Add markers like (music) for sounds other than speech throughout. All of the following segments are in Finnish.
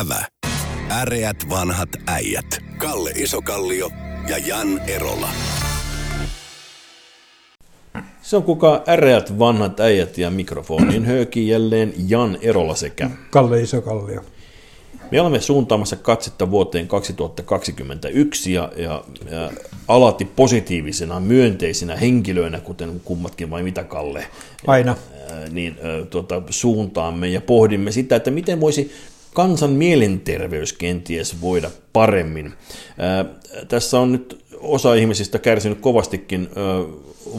Ävä. Äreät vanhat äijät. Kalle Isokallio ja Jan Erola. Se on kuka äreät vanhat äijät ja mikrofonin hööki jälleen Jan Erola sekä Kalle Isokallio. Me olemme suuntaamassa katsetta vuoteen 2021 ja, ja, ja alati positiivisena, myönteisinä henkilöinä, kuten kummatkin vai mitä Kalle? Aina. Niin tuota, suuntaamme ja pohdimme sitä, että miten voisi kansan mielenterveys kenties voida paremmin. Ää, tässä on nyt osa ihmisistä kärsinyt kovastikin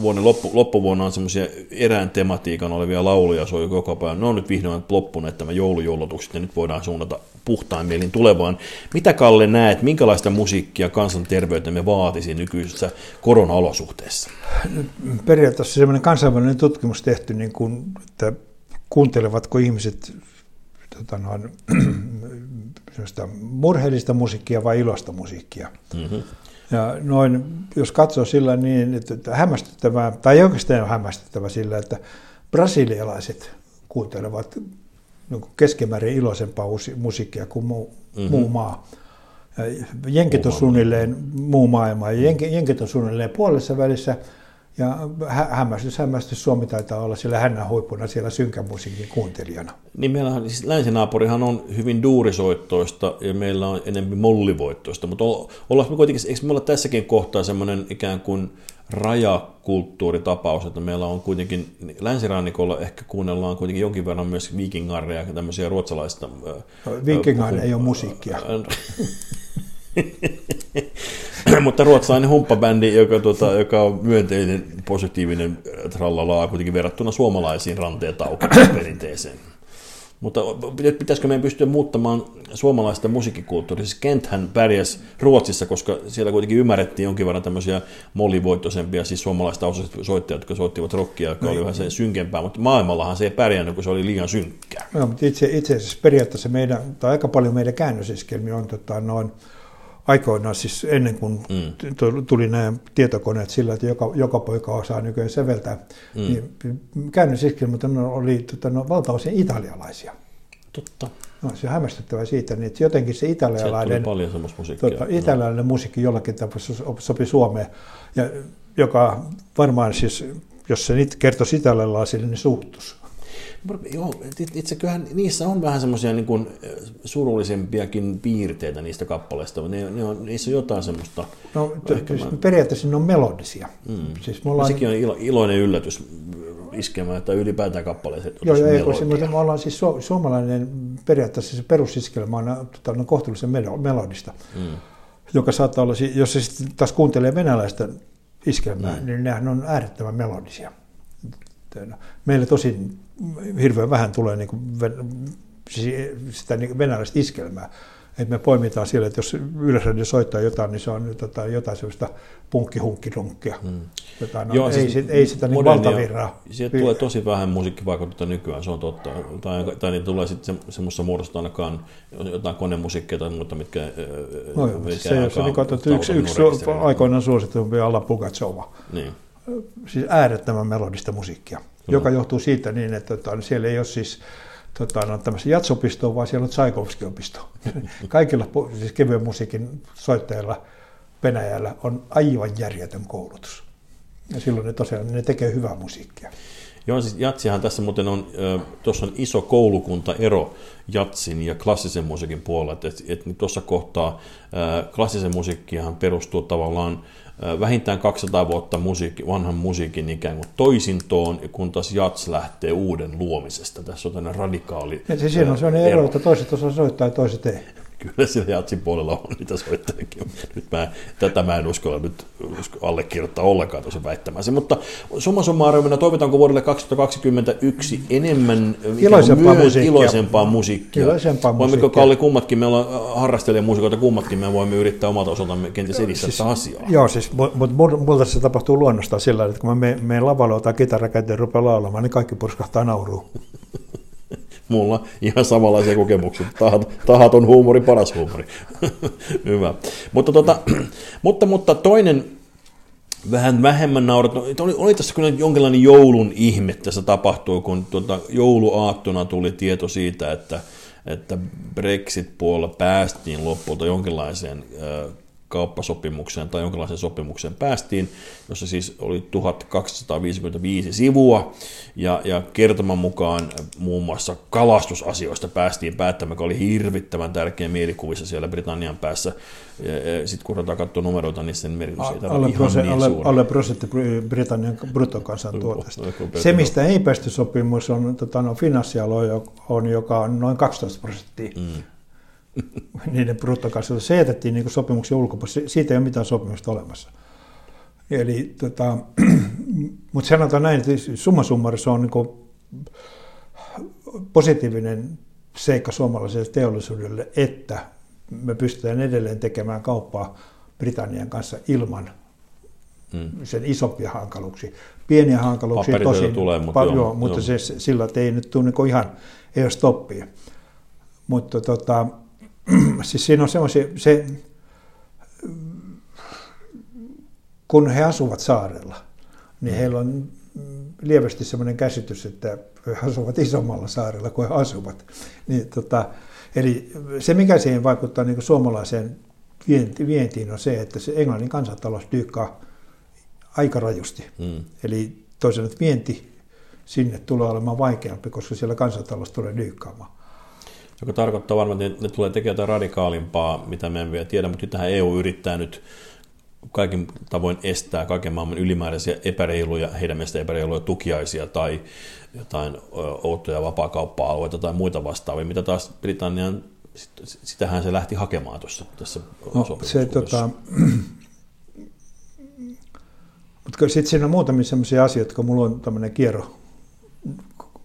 vuoden loppu, loppuvuonna on semmoisia erään tematiikan olevia lauluja soi koko päivä. Ne on nyt vihdoin loppuneet tämä joulujoulutukset ja nyt voidaan suunnata puhtaan mielin tulevaan. Mitä Kalle näet, minkälaista musiikkia kansanterveytemme vaatisi nykyisessä korona-olosuhteessa? Periaatteessa semmoinen kansainvälinen tutkimus tehty, niin kuin, että kuuntelevatko ihmiset tota noin, (clears throat) murheellista musiikkia vai iloista musiikkia. Mm-hmm. Ja noin, jos katsoo sillä niin, että hämmästyttävää, tai oikeastaan hämmästyttävää sillä, että brasilialaiset kuuntelevat niin keskimäärin iloisempaa musiikkia kuin muu, mm-hmm. muu maa. Jenkit on suunnilleen muu maailma, ja jenkit on suunnilleen puolessa välissä, ja hämmästys, hämmästys Suomi taitaa olla siellä hännän huippuna siellä synkän musiikin kuuntelijana. Niin meillä on, siis länsinaapurihan on hyvin duurisoittoista ja meillä on enemmän mollivoittoista, mutta ollaanko me kuitenkin, eikö me olla tässäkin kohtaa semmoinen ikään kuin rajakulttuuritapaus, että meillä on kuitenkin, länsirannikolla ehkä kuunnellaan kuitenkin jonkin verran myös viikingarreja ja tämmöisiä ruotsalaista. No, ei ole musiikkia. (laughs) (clears throat) mutta ruotsalainen humppabändi, joka, tuota, joka on myönteinen, positiivinen trallalaa kuitenkin verrattuna suomalaisiin ranteet auki (clears throat) perinteeseen. Mutta pitäisikö meidän pystyä muuttamaan suomalaista musiikkikulttuuria? Siis Kenthän pärjäsi Ruotsissa, koska siellä kuitenkin ymmärrettiin jonkin verran tämmöisiä mollivoittoisempia, siis suomalaista soittajia, jotka soittivat rockia, joka no, oli vähän se synkempää, mutta maailmallahan se ei pärjännyt, kun se oli liian synkkää. No, mutta itse, itse asiassa periaatteessa meidän, tai aika paljon meidän käännösiskelmiä on tota, noin aikoinaan siis ennen kuin mm. tuli nämä tietokoneet sillä, että joka, joka poika osaa nykyään säveltää, mm. niin käännösiskelmät oli tota, no, valtaosin italialaisia. Totta. No, se on hämmästyttävä siitä, niin että jotenkin se italialainen, paljon musiikkia. Tota, italialainen no. musiikki jollakin tavalla sopi Suomeen, ja joka varmaan siis, jos se nyt kertoisi italialaisille, niin suuttuisi. Joo, itse kyllähän niissä on vähän semmoisia niin kuin surullisempiakin piirteitä niistä kappaleista. Ne, ne on, niissä on jotain semmoista... No, siis mä... periaatteessa ne on melodisia. Mm. Siis me ollaan... Sekin on ilo, iloinen yllätys iskemään, että ylipäätään kappaleet Joo, joo, ei, mutta me ollaan siis su- suomalainen periaatteessa se perusiskelmä on, tota, on kohtuullisen melodista, mm. joka saattaa olla, jos se sitten taas kuuntelee venäläistä iskelmää, mm. niin nehän on äärettömän melodisia. Meillä tosin hirveän vähän tulee niin kuin sitä niin venäläistä iskelmää. Et me poimitaan siellä, että jos Yleisradio soittaa jotain, niin se on tota, jotain sellaista punkkihunkkidunkkia. Hmm. Jotain, no, Joo, ei, siis ei sitä niin valtavirraa. Sieltä tulee tosi vähän musiikkivaikutusta nykyään, se on totta. Tai, tai niin tulee sitten se, semmoista muodosta ainakaan jotain konemusiikkia tai muuta, mitkä... No, mitkä se, se niin yksi, yksi aikoinaan suositumpi Alla Pugatsova. Niin. Siis äärettömän melodista musiikkia joka johtuu siitä niin, että tota, siellä ei ole siis tota, no, tämmöistä jatsopistoa, vaan siellä on Tsaikovski-opisto. (laughs) Kaikilla siis kevyen musiikin soittajilla Venäjällä on aivan järjetön koulutus. Ja silloin ne tosiaan ne tekee hyvää musiikkia. Joo, siis jatsihan tässä muuten on, tuossa on iso koulukuntaero jatsin ja klassisen musiikin puolella, että, että tuossa kohtaa klassisen musiikkihan perustuu tavallaan vähintään 200 vuotta musiikki, vanhan musiikin ikään kuin toisintoon, kun taas jats lähtee uuden luomisesta. Tässä on tämmöinen radikaali ja siis siinä on sellainen ero, että toiset osaa soittaa ja toiset ei. Kyllä siellä jatsin puolella on niitä soittajakin. Nyt mä, tätä mä en uskalla nyt allekirjoittaa ollenkaan tuossa väittämässä. Mutta summa summarum, toivotaanko vuodelle 2021 enemmän iloisempaa, myö- musiikkia. iloisempaa musiikkia? Iloisempaa Voimmeko Kalli kummatkin, me ollaan harrastelijamuusikoita kummatkin, me voimme yrittää omalta osaltamme kenties edistää siis, asiaa. Joo, siis, mutta multa se tapahtuu luonnostaan sillä että kun mä menen lavalle, otan kitarakäteen ja rupean laulamaan, niin kaikki purskahtaa nauruun. Mulla ihan samanlaisia kokemuksia. Tahat, tahaton huumori, paras huumori. (laughs) Hyvä. Mutta, tota, (clears throat) mutta, mutta toinen vähän vähemmän naurat. No, oli, oli tässä kyllä jonkinlainen joulun ihme tässä tapahtui, kun tuota, jouluaattona tuli tieto siitä, että että Brexit-puolella päästiin lopulta jonkinlaiseen kauppasopimukseen tai jonkinlaiseen sopimukseen päästiin, jossa siis oli 1255 sivua, ja, ja kertoman mukaan muun muassa kalastusasioista päästiin päättämään, joka oli hirvittävän tärkeä mielikuvissa siellä Britannian päässä. Sitten kun ruvetaan katsoa numeroita, niin sen merkitys ei alle, ihan niin alle, suuri. alle prosentti Britannian bruttokansantuotteesta. Se, mistä ei päästy sopimus, on tota, no, finanssialue, on, joka on noin 12 prosenttia. Mm (laughs) niiden bruttokansantuote. Se jätettiin niin sopimuksen ulkopuolelle. Siitä ei ole mitään sopimusta olemassa. Eli, tota, (clears throat) mutta sanotaan näin, että summa summaris on niin positiivinen seikka suomalaiselle teollisuudelle, että me pystytään edelleen tekemään kauppaa Britannian kanssa ilman hmm. sen isompia hankaluuksia. Pieniä hankaluuksia tosi tulee, mutta, paljon, joo, mutta joo. Se, sillä ei nyt tule niin ihan, ei ole stoppia. Mutta tota, (clears throat) siis siinä on semmoisia, se, kun he asuvat saarella, niin mm. heillä on lievästi semmoinen käsitys, että he asuvat isommalla saarella kuin he asuvat. Niin, tota, eli se, mikä siihen vaikuttaa niin suomalaiseen vientiin, on se, että se englannin kansantalous dyykkaa aika rajusti. Mm. Eli toisaalta vienti sinne tulee olemaan vaikeampi, koska siellä kansantalous tulee dyykkaamaan joka tarkoittaa varmaan, että ne tulee tekemään jotain radikaalimpaa, mitä me en vielä tiedä, mutta tähän EU yrittää nyt kaikin tavoin estää kaiken maailman ylimääräisiä epäreiluja, heidän mielestä epäreiluja tukiaisia tai jotain outoja vapaakauppa-alueita tai muita vastaavia, mitä taas Britannian, sitähän se lähti hakemaan tuossa tässä no, se, tota, mutta sitten siinä on muutamia sellaisia asioita, kun mulla on tämmöinen kierro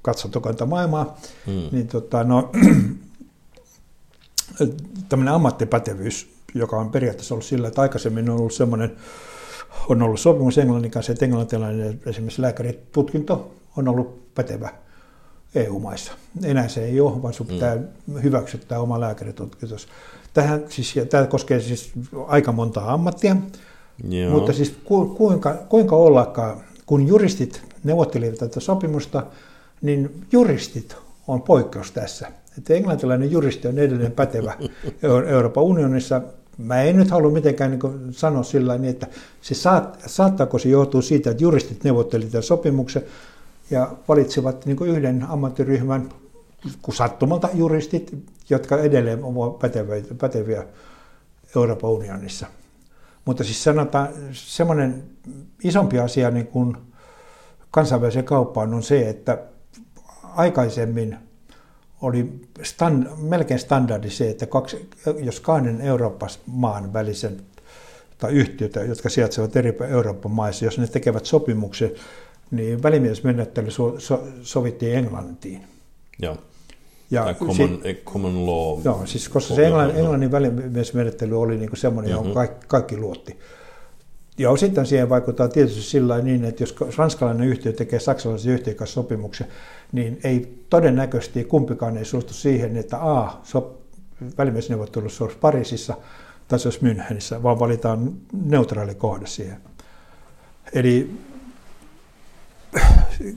katsantokanta maailmaa, hmm. niin tota, no, (clears throat) tämmöinen ammattipätevyys, joka on periaatteessa ollut sillä, että aikaisemmin on ollut semmoinen, on ollut sopimus englannin kanssa, että englantilainen esimerkiksi lääkäritutkinto on ollut pätevä EU-maissa. Enää se ei ole, vaan sinun hmm. pitää mm. hyväksyttää oma lääkäritutkinto. Tähän, siis, tämä koskee siis aika montaa ammattia, Joo. mutta siis ku, kuinka, kuinka ollakaan, kun juristit neuvottelivat tätä sopimusta, niin juristit on poikkeus tässä. Että englantilainen juristi on edelleen pätevä Euroopan unionissa. Mä en nyt halua mitenkään niin sanoa sillä niin, että se saat, saattaako se johtua siitä, että juristit neuvottelivat tämän sopimuksen ja valitsivat niin yhden ammattiryhmän, kun sattumalta juristit, jotka edelleen ovat päteviä, päteviä Euroopan unionissa. Mutta siis sanotaan, semmoinen isompi asia niin kuin kansainväliseen kauppaan on se, että aikaisemmin oli stand, melkein standardi se, että kaksi, jos kahden Euroopan maan välisen tai yhtiötä, jotka sijaitsevat eri Euroopan maissa, jos ne tekevät sopimuksen, niin välimiesmenettely so, so, sovittiin Englantiin. Joo. Ja common, si- common law. Joo, siis koska se Englannin, Englannin välimiesmenettely oli niin semmoinen, johon mm-hmm. kaikki, kaikki luotti. Ja osittain siihen vaikuttaa tietysti sillä niin, että jos ranskalainen yhtiö tekee saksalaisen yhtiön kanssa sopimuksen, niin ei todennäköisesti kumpikaan ei suostu siihen, että A, so, välimiesneuvottelussa olisi Pariisissa tai se olisi Münchenissä, vaan valitaan neutraali kohde siihen. Eli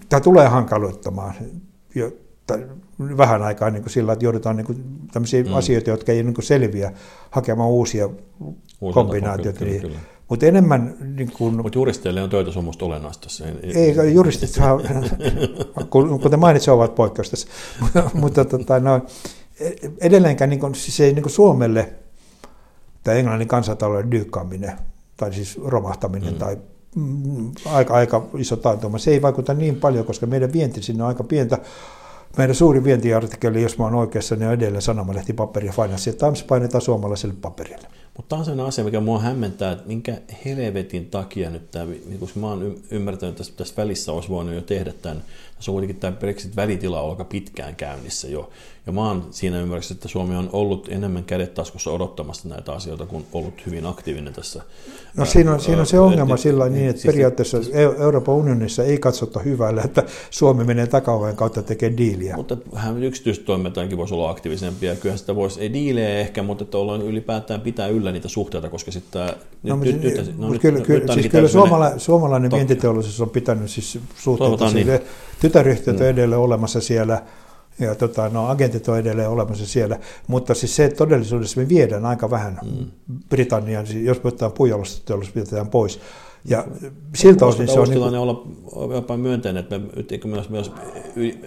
tämä tulee hankaloittamaan jo, vähän aikaa niin kuin sillä, että joudutaan niin kuin tämmöisiä mm. asioita, jotka ei niin kuin selviä, hakemaan uusia Uusia kombinaatioita. Kyllä, niin, kyllä mutta enemmän... Niin kun, Mutta juristeille on töitä sun olennaista. Se ei, ei juristit saa, (laughs) kuten mainitsin, ovat poikkeus tässä. (laughs) mutta tota, no, edelleenkään niin kun, siis ei niin Suomelle tämä englannin kansantalouden dyykkaaminen, tai siis romahtaminen, mm. tai mm, aika, aika iso taantuma, se ei vaikuta niin paljon, koska meidän vienti sinne on aika pientä. Meidän suuri vientiartikkeli, jos mä olen oikeassa, niin on edelleen sanomalehti, paperi ja finanssi. Times painetaan suomalaiselle paperille. Mutta tämä on sellainen asia, mikä mua hämmentää, että minkä helvetin takia nyt tämä, niin koska mä oon ymmärtänyt, että tässä välissä olisi voinut jo tehdä tämän, tässä on kuitenkin tämä Brexit-välitila aika pitkään käynnissä jo, ja mä oon siinä ymmärryksessä, että Suomi on ollut enemmän kädet taskussa odottamassa näitä asioita, kuin ollut hyvin aktiivinen tässä. No siinä on, siinä on se ongelma sillä niin, että siis periaatteessa siis, Euroopan unionissa ei katsota hyvällä, että Suomi menee takaoven kautta tekemään diiliä. Mutta vähän yksityistoimintaankin voisi olla aktiivisempia. Kyllähän sitä voisi, ei diilejä ehkä, mutta että ollaan ylipäätään pitää yllä niitä suhteita, koska sitten no, nyt, nyt, nyt, no, kyllä, nyt, kyllä, siis kyllä suomala, suomalainen vientiteollisuus on pitänyt siis suhteita niin. tytäryhtiöt mm. edelleen olemassa siellä, ja tota, no, agentit on edelleen olemassa siellä, mutta siis se, että todellisuudessa me viedään aika vähän mm. Britanniaan, siis jos me otetaan puujalosteteollisuus, vietään pois, ja siltä osin se on... Niin kuin... olla jopa myönteinen, että me, myös, myös,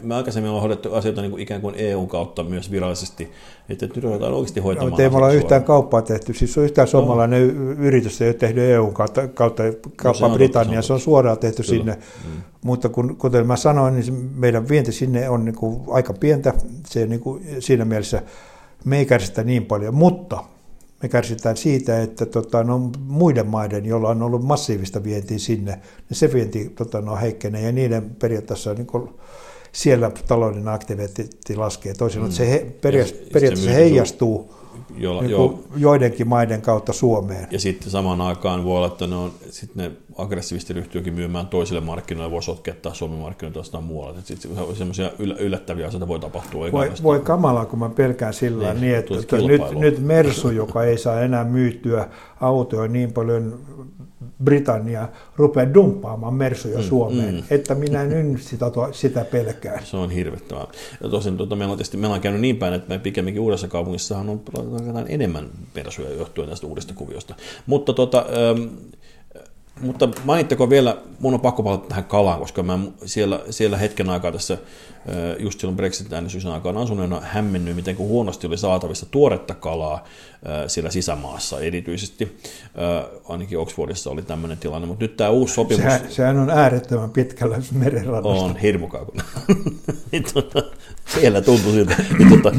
me aikaisemmin ollaan hoidettu asioita niin kuin ikään kuin EU kautta myös virallisesti, että nyt ruvetaan oikeasti hoitamaan. No, ei me olla yhtään kauppaa tehty, siis on yhtään suomalainen no. yritys, ei ole tehnyt EU kautta, kautta kauppaa no, Britannia, se on suoraan tehty Kyllä. sinne, mm. mutta kun, kuten mä sanoin, niin meidän vienti sinne on niin kuin aika pientä, se niin kuin, siinä mielessä me ei kärsitä niin paljon, mutta me kärsitään siitä, että tota, no, muiden maiden, joilla on ollut massiivista vientiä sinne, niin se vienti tota, no, heikkenee ja niiden periaatteessa niin kuin, siellä talouden aktiviteetti laskee. Toisin mm. se he, periaatteessa, periaatteessa se heijastuu jolla, niin jo, joidenkin maiden kautta Suomeen. Ja sitten samaan aikaan voi olla, että ne, on, sit ne aggressiivisesti ryhtyykin myymään toisille markkinoille, voi sotkea taas Suomen markkinoille jostain muualle. Sitten semmoisia yllättäviä asioita voi tapahtua. Voi, voi kamalaa, kun mä pelkään sillä niin, niin että, että nyt, nyt Mersu, joka ei saa enää myytyä autoja niin paljon Britannia rupeaa dumppaamaan Mersuja mm, Suomeen, mm. että minä en (laughs) sitä, sitä pelkää. Se on hirvittävää. Ja tosin tuota, meillä, on tietysti, meillä on käynyt niin päin, että me pikemminkin uudessa kaupungissa on enemmän Mersuja johtuen tästä uudesta kuviosta. Mutta tota, ähm, mutta mainittako vielä, mun on pakko palata tähän kalaan, koska mä siellä, siellä hetken aikaa tässä, just silloin Brexit-äänestyksen aikaan asuneena hämmennyin, miten huonosti oli saatavissa tuoretta kalaa siellä sisämaassa erityisesti. Ainakin Oxfordissa oli tämmöinen tilanne, mutta nyt tämä uusi sopimus... Sehän, sehän on äärettömän pitkällä merenrannasta. On, hirmukaukuna. (laughs) Niin tota, siellä tuntuu siltä. Niin mutta,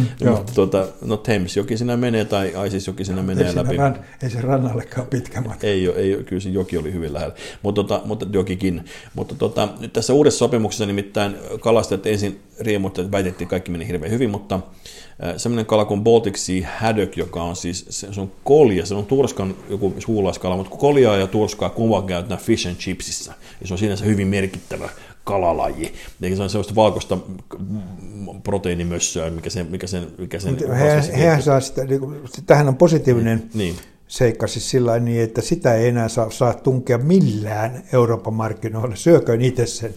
tota, no Thames-joki sinä menee tai Isis-joki sinä menee ei läpi. Ran, ei se rannallekaan pitkä matka. Ei, ei kyllä se joki oli hyvin lähellä, mutta, tota, mutta jokikin. Mutta tota, nyt tässä uudessa sopimuksessa nimittäin kalastajat ensin riemuivat, että väitettiin kaikki meni hirveän hyvin, mutta semmoinen kala kuin Baltic Sea Haddock, joka on siis, se on kolja, se on turskan joku suulaiskala, mutta koljaa ja turskaa kuva käytetään fish and chipsissä, ja se on sinänsä hyvin merkittävä kalalaji. Eli se on sellaista valkoista proteiinimössöä, mikä sen... Mikä sen, mikä sen he, hehän saa sitä, niin tähän on positiivinen niin, niin. seikka siis sillä niin, että sitä ei enää saa, saa tunkea millään Euroopan markkinoille. Syököön itse sen.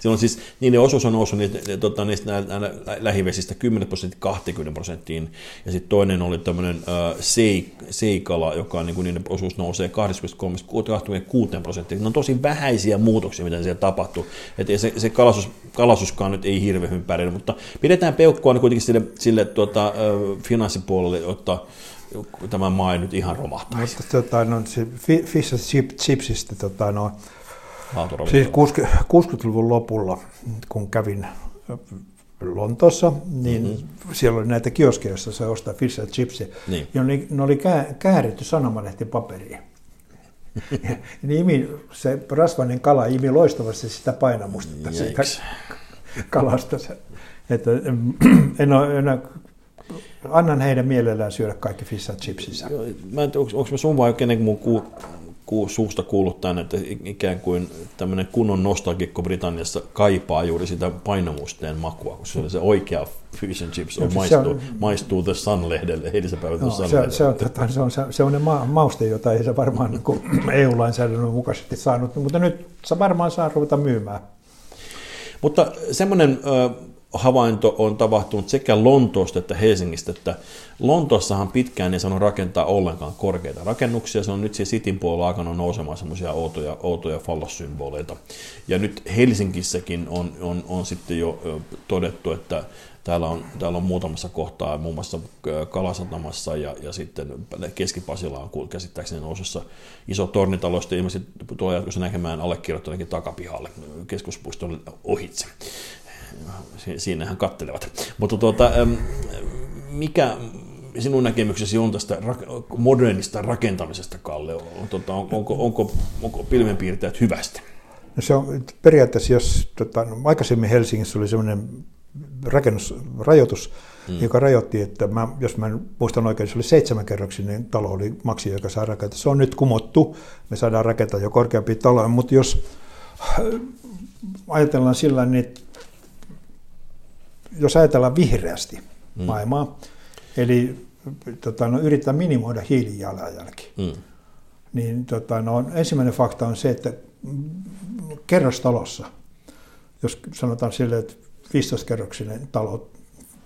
Silloin siis niiden osuus on noussut niitä, tota, niistä nää lähivesistä 10 prosenttia 20 prosenttiin, ja sitten toinen oli tämmöinen seik, seikala, joka niin kuin niiden osuus nousee 23-26 prosenttia. Ne on tosi vähäisiä muutoksia, mitä siellä tapahtuu. Et se, se kalasus, kalasuskaan nyt ei hirveän hyvin pärjää, mutta pidetään peukkua niin kuitenkin sille, sille tuota, finanssipuolelle, jotta tämä maa ei nyt ihan romahtaisi. Mutta tota, no, se fish chipsistä, tota, no, Siis 60-luvun lopulla, kun kävin Lontoossa, niin mm-hmm. siellä oli näitä kioskeja, joissa se ostaa fish and chips. Niin. Ja ne, ne oli kääritty sanomalehti-paperiin. (laughs) ja imi, se rasvainen kala imi loistavasti sitä painamustetta siitä (laughs) kalasta. Että (clears throat) en ole, en ole, annan heidän mielellään syödä kaikki fish and chipsissä. Mä en tiedä, onko mä sun vai kenen mun suusta kuullut tämän, että ikään kuin tämmöinen kunnon nostalgikko Britanniassa kaipaa juuri sitä painomusteen makua, kun se oli se oikea fish and chips on, maistuu, se on, maistuu The Sun-lehdelle, no, sun se, se, on, tota, se on se, sellainen ma- mauste, jota ei se varmaan niin (clears throat) EU-lainsäädännön mukaisesti saanut, mutta nyt se varmaan saa ruveta myymään. Mutta semmoinen havainto on tapahtunut sekä Lontoosta että Helsingistä, että Lontoossahan pitkään ei saanut rakentaa ollenkaan korkeita rakennuksia, se on nyt siellä Cityn puolella aikana nousemaan semmoisia outoja, outoja fallossymboleita. Ja nyt Helsingissäkin on, on, on sitten jo todettu, että täällä on, täällä on muutamassa kohtaa, muun muassa Kalasatamassa ja, ja sitten Keski-Pasila on käsittääkseni nousussa iso tornitalo, sitten ilmeisesti tulee jatkossa näkemään allekirjoittanekin takapihalle keskuspuiston ohitse siinähän kattelevat. Mutta tuota, mikä sinun näkemyksesi on tästä modernista rakentamisesta, Kalle? On, onko, onko, onko pilvenpiirtäjät hyvästä? No se on periaatteessa, jos tota, no, aikaisemmin Helsingissä oli sellainen rakennusrajoitus, hmm. joka rajoitti, että mä, jos mä muistan oikein, se oli seitsemänkerroksinen talo oli maksi, joka saa rakentaa. Se on nyt kumottu, me saadaan rakentaa jo korkeampia taloja, mutta jos ajatellaan sillä niin, että jos ajatellaan vihreästi mm. maailmaa, eli tota, no, yrittää minimoida hiilijalanjälki, mm. niin tota, no, ensimmäinen fakta on se, että kerrostalossa, jos sanotaan sille, että 15-kerroksinen talo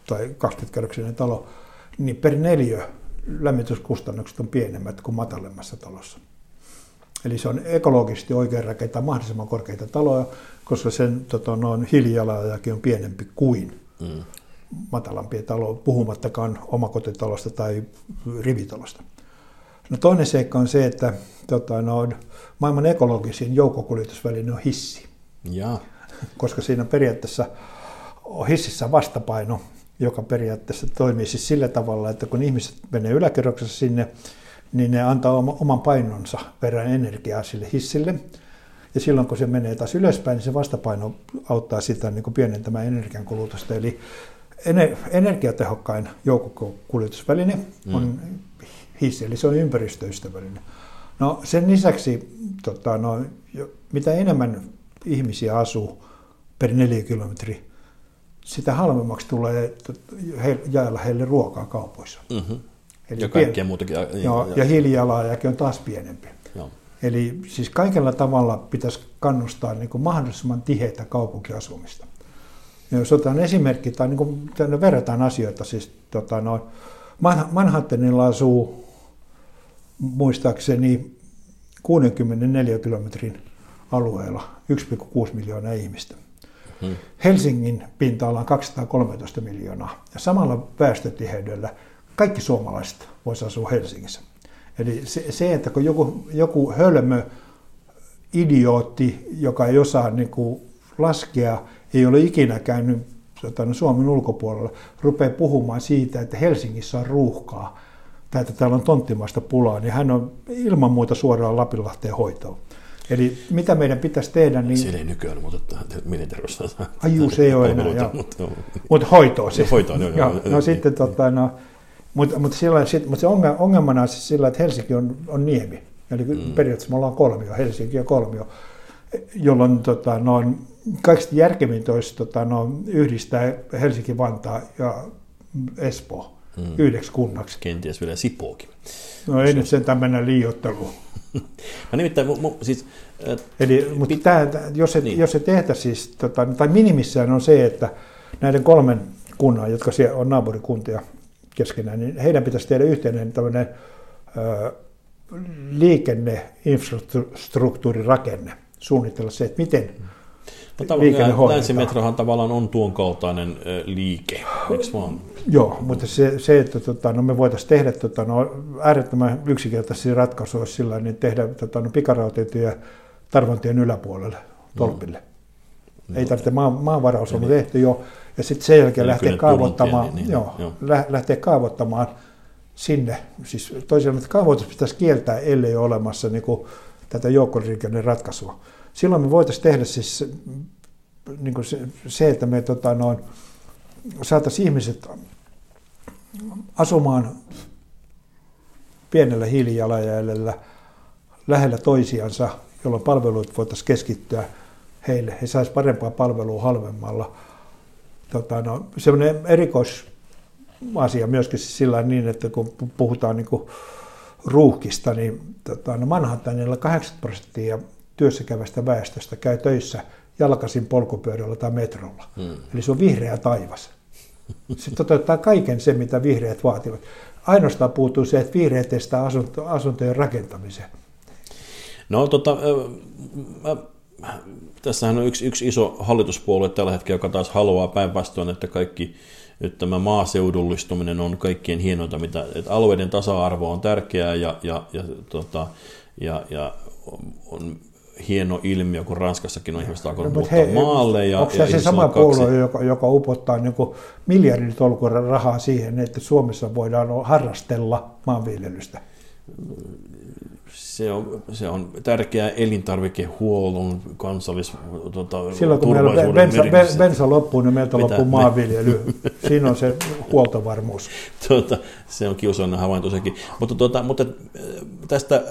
tai 20-kerroksinen talo, niin per neljä lämmityskustannukset on pienemmät kuin matalemmassa talossa. Eli se on ekologisesti oikein rakentaa mahdollisimman korkeita taloja, koska sen tota, noin hiilijalanjälki on pienempi kuin mm. matalampia taloja, puhumattakaan omakotitalosta tai rivitalosta. No toinen seikka on se, että tota, no, maailman ekologisin joukkokuljetusväline on hissi. Ja. Koska siinä periaatteessa on hississä vastapaino, joka periaatteessa toimii siis sillä tavalla, että kun ihmiset menee yläkerroksessa sinne, niin ne antaa oman painonsa verran energiaa sille hissille. Ja silloin kun se menee taas ylöspäin, niin se vastapaino auttaa sitä niin kuin pienentämään energiankulutusta. Eli energiatehokkain joukkokuljetusväline on mm. hissi, eli se on ympäristöystävällinen. No sen lisäksi, tota, no, mitä enemmän ihmisiä asuu per neliökilometri, sitä halvemmaksi tulee jaella heille ruokaa kaupoissa. Mm-hmm. Eli ja kaikkea pien... muutakin. Ja, joo, ja, ja hiilijalanjälki on taas pienempi. Joo. Eli siis kaikella tavalla pitäisi kannustaa niin kuin mahdollisimman tiheitä kaupunkiasumista. Ja jos otetaan esimerkki, tai niin kuin, verrataan asioita, siis tota, no, Manhattanilla asuu muistaakseni 64 kilometrin alueella 1,6 miljoonaa ihmistä. Hmm. Helsingin pinta-ala on 213 miljoonaa ja samalla väestötiheydellä kaikki suomalaiset voisivat asua Helsingissä. Eli se, se että kun joku, joku hölmö idiootti, joka ei osaa niin kuin laskea, ei ole ikinä käynyt Suomen ulkopuolella, rupeaa puhumaan siitä, että Helsingissä on ruuhkaa, tai että täällä on tonttimaista pulaa, niin hän on ilman muuta suoraan Lapinlahteen hoitoon. Eli mitä meidän pitäisi tehdä? Niin... Siellä ei nykyään mutta mielenterveys. Ai juu, se ei ole enää. Mutta, mutta hoitoa siis. Hoitoa, joo, joo, joo, no sitten tota, no, mutta, mutta, sit, mutta se ongelmana on siis sillä, että Helsinki on, on niemi. Eli mm. periaatteessa me ollaan kolmio, Helsinki ja kolmio, jolloin tota, noin, kaikista järkevintä olisi tota, noin, yhdistää Helsinki-Vantaa ja Espoo mm. yhdeksi kunnaksi. Kenties vielä Sipookin. No ei se... nyt sentään mennä liioitteluun. (laughs) no nimittäin, siis... Äh, Eli, mutta pit... tämä, jos, se, niin. jos se tehtä siis, tota, tai minimissään on se, että näiden kolmen kunnan, jotka siellä on naapurikuntia, keskenään, niin heidän pitäisi tehdä yhteinen tämmöinen ö, liikenneinfrastruktuurirakenne, suunnitella se, että miten no, liikenne hoidetaan. Länsimetrohan tavallaan on tuon kaltainen liike, eikö vaan? Joo, mutta se, se että tota, no me voitaisiin tehdä tota, no, äärettömän yksinkertaisia ratkaisuja sillä niin tehdä tota, no, pikarautatietyjä Tarvontien yläpuolelle, tolpille. Mm. Ei tarvitse, maa, maanvaraus on tehty jo, ja sitten sen jälkeen lähtee kaavoittamaan, niin, niin, joo, joo. lähtee kaavoittamaan sinne. Siis toisaalta että kaavoitus pitäisi kieltää, ellei ole olemassa niin kuin, tätä joukkoliikenteen ratkaisua. Silloin me voitaisiin tehdä siis niin kuin se, se, että me tota, noin, saataisiin ihmiset asumaan pienellä hiilijalanjäljellä lähellä toisiansa, jolloin palveluit voitaisiin keskittyä heille. He saisivat parempaa palvelua halvemmalla tota, no, semmoinen erikoisasia myöskin sillä niin, että kun puhutaan niin kuin ruuhkista, niin tota, no Manhattanilla 80 prosenttia työssä käyvästä väestöstä käy töissä jalkaisin polkupyörällä tai metrolla. Hmm. Eli se on vihreä taivas. Se toteuttaa kaiken sen, mitä vihreät vaativat. Ainoastaan puuttuu se, että vihreät estää asunto, asuntojen rakentamisen. No tota, mä tässähän on yksi, yksi iso hallituspuolue tällä hetkellä, joka taas haluaa päinvastoin, että kaikki nyt tämä maaseudullistuminen on kaikkien hienointa, mitä, että alueiden tasa-arvo on tärkeää ja, ja, ja, tota, ja, ja on hieno ilmiö, kun Ranskassakin on ihmiset alkanut no, muuttaa he, maalle. Ja, onko ja se sama puolue, joka, joka upottaa niin miljardin tolkun rahaa siihen, että Suomessa voidaan harrastella maanviljelystä? Se on, se on tärkeä elintarvikehuollon kansallis tota, Silloin kun meillä bensa, bensa loppuu, niin meiltä loppuu maanviljely. (laughs) Siinä on se huoltovarmuus. Tuota, se on kiusallinen havainto sekin. Mutta, tuota, mutta äh, tästä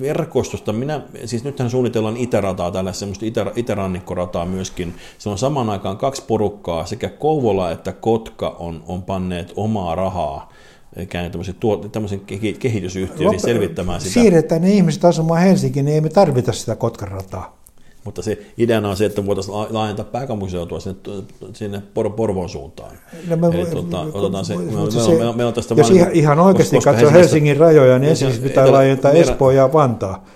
verkostosta, minä, siis nythän suunnitellaan itärataa, tällä semmoista itä, itärannikkorataa myöskin. Se on samaan aikaan kaksi porukkaa, sekä Kouvola että Kotka on, on panneet omaa rahaa ikään tämmöisen, tuo, tämmöisen kehitysyhtiön Lop- selvittämään sitä. Siirretään ne ihmiset asumaan Helsinkiin, niin ei me tarvita sitä Kotkan rataa. Mutta se ideana on se, että voitaisiin laajentaa pääkaupunkiseutua sinne, sinne Por- Porvoon suuntaan. No me, Eli, tuota, otetaan se, me, me, me, me on tästä jos ihan, ihan oikeasti katsoo Helsingin rajoja, niin ensin pitää laajentaa Espoo ja Vantaa.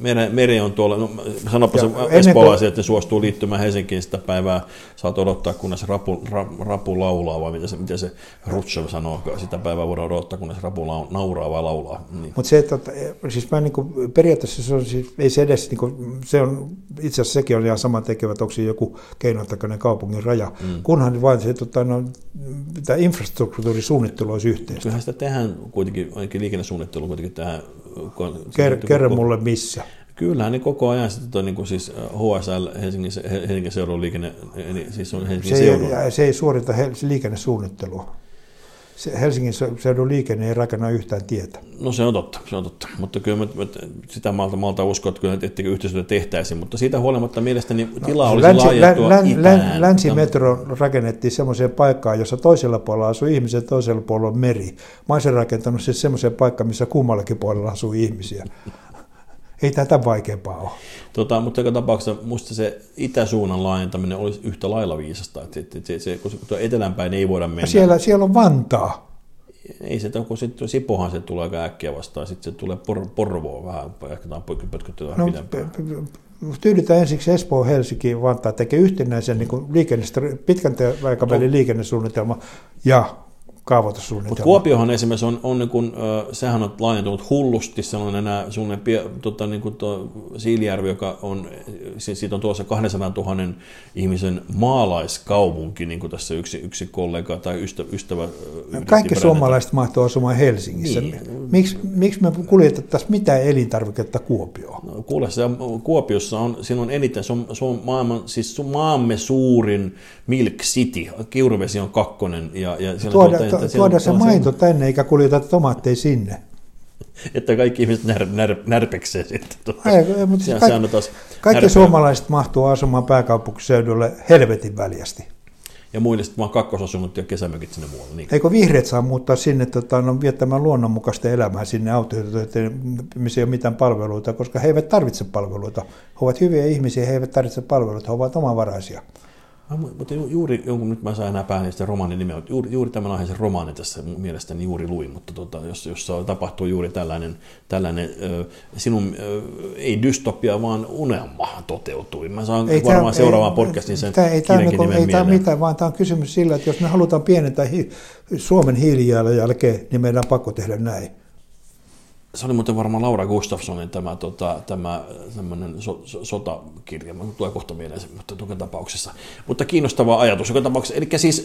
Meri, meri on tuolla, no sanopa se espoolaisia, että ne suostuu liittymään Helsinkiin sitä päivää, saat odottaa, kunnes rapu, ra, rapu laulaa, vai mitä se, mitä se Rutschev sanoo, sitä päivää voidaan odottaa, kunnes rapu la, nauraa vai laulaa. Niin. Mutta se, että siis mä niin kuin, periaatteessa se on, siis, ei se edes, niin kuin, se on, itse asiassa sekin on ihan sama tekevät, onko se joku keinotekoinen kaupungin raja, mm. kunhan vain se, tota, no, tämä infrastruktuurisuunnittelu olisi yhteistä. Kyllähän sitä tehdään kuitenkin, ainakin liikennesuunnittelu kuitenkin tähän Ker- kerro mulle missä. Kyllähän niin koko ajan sitten niin kuin siis HSL, Helsingin, Helsingin seudun liikenne, niin siis on Helsingin se, seudun. Ei, se ei suorita liikennesuunnittelua. Se Helsingin seudun liikenne ei rakenna yhtään tietä. No se on totta, se on totta. Mutta kyllä mä, mä sitä malta, malta uskoa, että kyllä etteikö yhteistyötä tehtäisiin, mutta siitä huolimatta mielestäni no, tilaa olisi länsi, laajentua län, itään. Länsimetro rakennettiin semmoiseen paikkaan, jossa toisella puolella asuu ihmisiä ja toisella puolella on meri. Mä olisin rakentanut siis semmoiseen paikkaan, missä kummallakin puolella asuu ihmisiä. Ei tätä vaikeampaa ole. Tota, mutta joka tapauksessa minusta se itäsuunnan laajentaminen olisi yhtä lailla viisasta. Että, että se, se, kun etelänpäin ei voida mennä. Siellä, siellä on Vantaa. Ei se, kun sitten Sipohan se tulee aika äkkiä vastaan, sitten se tulee por, Porvoon vähän, ehkä tämä on pötkötty vähän no, pidempään. Tyydytään ensiksi Espoo, Helsinki, Vantaa tekee yhtenäisen niin liikenne, pitkän aikavälin no. liikennesuunnitelma ja kaavoitussuunnitelma. Mutta Kuopiohan esimerkiksi on, on niin kuin, sehän on laajentunut hullusti, se on enää suunnilleen tota, niin kuin tuo Siilijärvi, joka on, siitä on tuossa 200 000 ihmisen maalaiskaupunki, niin kuin tässä yksi, yksi kollega tai ystävä. ystävä Kaikki suomalaiset mahtuu asumaan Helsingissä. Niin. Miksi, miksi me kuljetettaisiin mitään elintarviketta Kuopioon? No, kuule, se, Kuopiossa on, siinä on eniten, se on, se on maailman, siis maamme suurin Milk City, Kiuruvesi on kakkonen ja, ja siellä Tuoda, to, tuoda se maito tänne eikä kuljeta tomaatteja sinne. Että kaikki ihmiset när, när, närpeksee sitten. Tuota. Mutta se, kaikki, taas kaikki närpeä. suomalaiset mahtuu asumaan pääkaupunkiseudulle helvetin väljästi. Ja muille sitten vaan kakkosasunnot ja kesämökit sinne muualle. Niin. Eikö vihreät saa muuttaa sinne tota, no, viettämään luonnonmukaista elämää sinne autoihin, missä ei ole mitään palveluita, koska he eivät tarvitse palveluita. He ovat hyviä ihmisiä, he eivät tarvitse palveluita, he ovat omavaraisia. Mutta juuri, jonkun, nyt mä saan enää sitä romaanin nimeä, juuri, juuri tämän aiheisen romaani tässä mielestäni juuri luin, mutta tota, jos, jos tapahtuu juuri tällainen, tällainen ö, sinun, ö, ei dystopia, vaan unelma toteutui. Mä saan ei varmaan tämä, seuraavaan ei, podcastin sen tämä, ei, tämä, niin, ei tämä mitään, vaan tämä on kysymys sillä, että jos me halutaan pienentää hi, Suomen hiilijalanjälkeen, niin meidän on pakko tehdä näin se oli muuten varmaan Laura Gustafssonin tämä, tota, tämä so, so, sotakirja, mä tulee kohta mieleen se, mutta joka tapauksessa. Mutta kiinnostava ajatus joka tapauksessa. Eli siis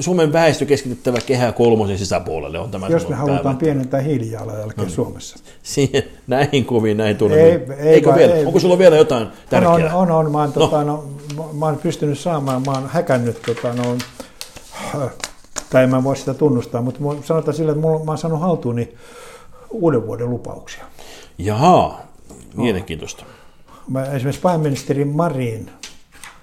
Suomen väestö keskitettävä kehä kolmosen sisäpuolelle on tämä. Jos me halutaan päivä. pienentää hiilijalanjälkeä no, niin. Suomessa. Siihen, näihin kuviin, näin tunne. Ei, ei, Eikö vielä? Ei, Onko sulla vielä jotain tärkeää? On, on, on. Mä, oon, no. tota, no, mä oon pystynyt saamaan, mä oon häkännyt tota, no, tai mä voi sitä tunnustaa, mutta sanotaan sillä, että mulla, mä oon saanut haltuun, niin uuden vuoden lupauksia. Jaha, mielenkiintoista. Mä, esimerkiksi pääministeri Marin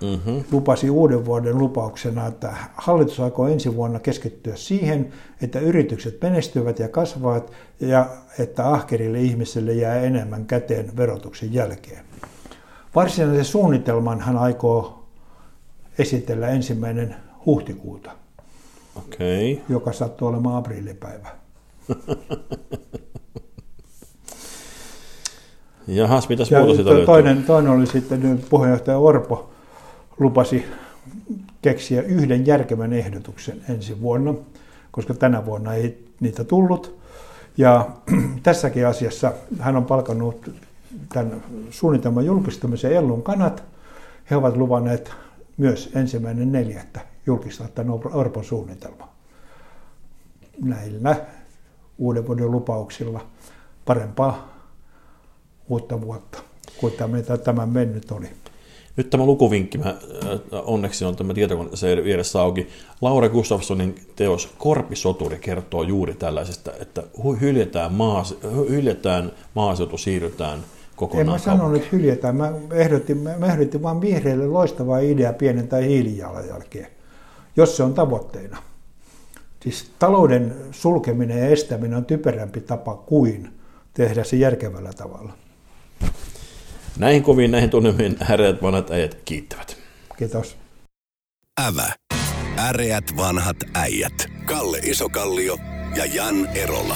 mm-hmm. lupasi uuden vuoden lupauksena, että hallitus aikoo ensi vuonna keskittyä siihen, että yritykset menestyvät ja kasvavat ja että ahkerille ihmisille jää enemmän käteen verotuksen jälkeen. Varsinaisen suunnitelman hän aikoo esitellä ensimmäinen huhtikuuta, okay. joka sattuu olemaan aprillipäivä. (laughs) Jahas, mitäs ja muuta sitä toinen, toinen oli sitten, puheenjohtaja Orpo lupasi keksiä yhden järkevän ehdotuksen ensi vuonna, koska tänä vuonna ei niitä tullut. Ja (clears throat) tässäkin asiassa hän on palkannut tämän suunnitelman julkistamisen Ellun kanat. He ovat luvanneet myös ensimmäinen neljättä julkistaa tämän Orpon suunnitelma. Näillä uuden vuoden lupauksilla parempaa uutta vuotta kuin tämä, tämä mennyt oli. Nyt tämä lukuvinkki, mä, äh, onneksi on tämä tietokone se vieressä auki. Laura Gustafssonin teos Korpisoturi kertoo juuri tällaisesta, että hyljetään, maas, hyljetään maaseutu, siirrytään kokonaan En mä sanonut, että hyljetään. Mä ehdotin, mä ehdotin vain vihreille loistavaa idea pienentää hiilijalanjälkeä, jos se on tavoitteena. Siis talouden sulkeminen ja estäminen on typerämpi tapa kuin tehdä se järkevällä tavalla. Näihin koviin, näihin tunnelmiin äreät vanhat äijät kiittävät. Kiitos. Ävä. Äreät vanhat äijät. Kalle Isokallio ja Jan Erola.